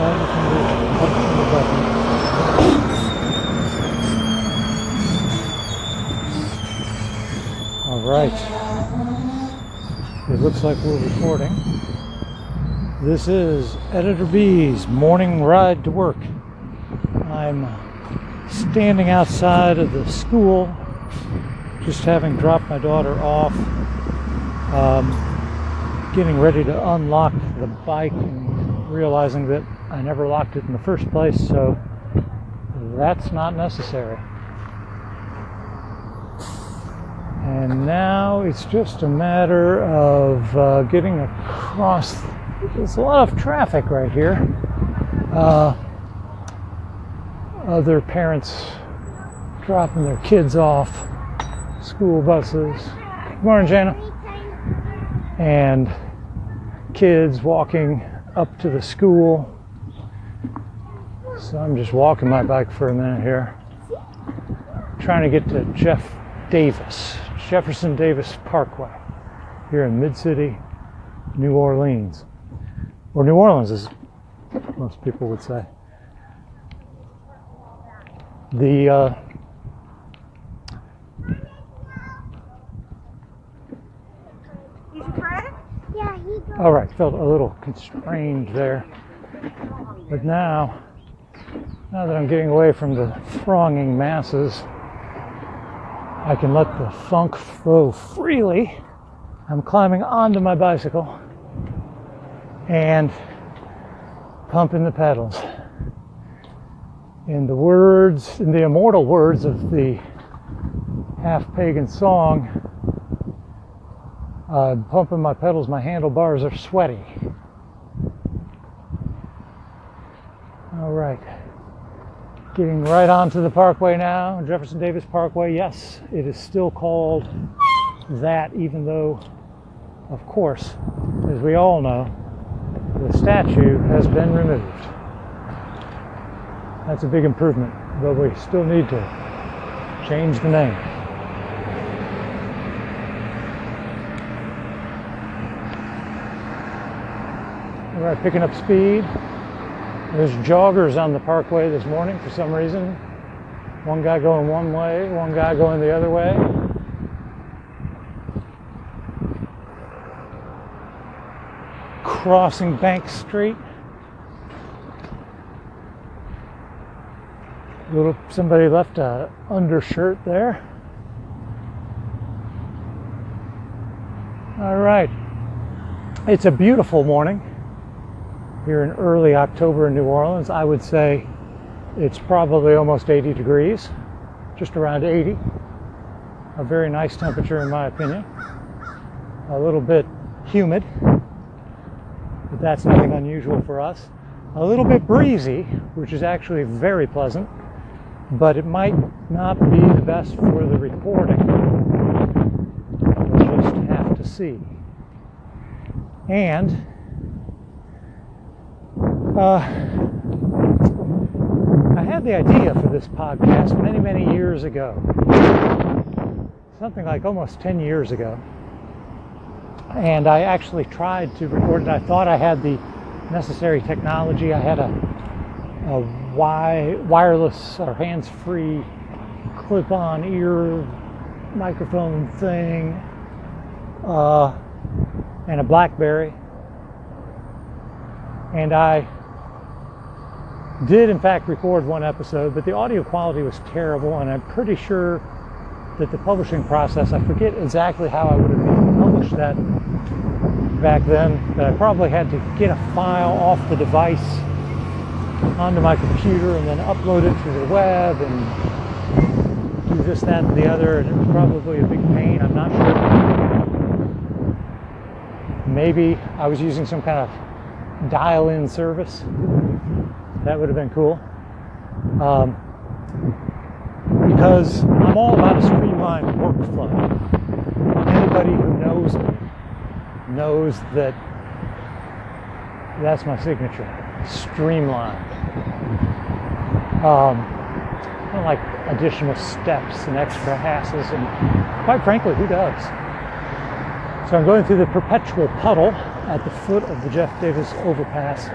outside from the, the. All right. It looks like we're recording. This is Editor B's morning ride to work. I'm standing outside of the school, just having dropped my daughter off, um, getting ready to unlock the bike and realizing that I never locked it in the first place, so that's not necessary. And now it's just a matter of uh, getting across. There's a lot of traffic right here. Uh, other parents dropping their kids off, school buses. Good morning, Jana. And kids walking up to the school. So I'm just walking my bike for a minute here. Trying to get to Jeff Davis, Jefferson Davis Parkway here in Mid City, New Orleans. Or New Orleans, as most people would say. The uh, Did you try it? Yeah, he goes. all right, felt a little constrained there, but now, now that I'm getting away from the thronging masses, I can let the funk flow freely. I'm climbing onto my bicycle and pumping the pedals. In the words, in the immortal words of the half pagan song, uh, pumping my pedals, my handlebars are sweaty. All right. Getting right onto the parkway now, Jefferson Davis Parkway. Yes, it is still called that, even though, of course, as we all know, the statue has been removed. That's a big improvement, but we still need to change the name. All right, picking up speed. There's joggers on the parkway this morning for some reason. One guy going one way, one guy going the other way. Crossing Bank Street. Little somebody left a undershirt there. All right. It's a beautiful morning here in early October in New Orleans. I would say it's probably almost 80 degrees, just around 80. A very nice temperature, in my opinion. A little bit humid, but that's nothing unusual for us. A little bit breezy, which is actually very pleasant, but it might not be the best for the recording. We'll just have to see. And uh, I had the idea for this podcast many, many years ago. Something like almost 10 years ago. And I actually tried to record it. I thought I had the necessary technology. I had a, a wi- wireless or hands free clip on ear microphone thing uh, and a Blackberry. And I did in fact record one episode, but the audio quality was terrible, and I'm pretty sure that the publishing process, I forget exactly how I would have published that back then, but I probably had to get a file off the device onto my computer and then upload it to the web and do this, that, and the other, and it was probably a big pain. I'm not sure. Maybe I was using some kind of dial in service. That would have been cool. Um, because I'm all about a streamlined workflow. Anybody who knows me knows that that's my signature streamlined. Um, I don't like additional steps and extra hassles, and quite frankly, who does? So I'm going through the perpetual puddle at the foot of the Jeff Davis overpass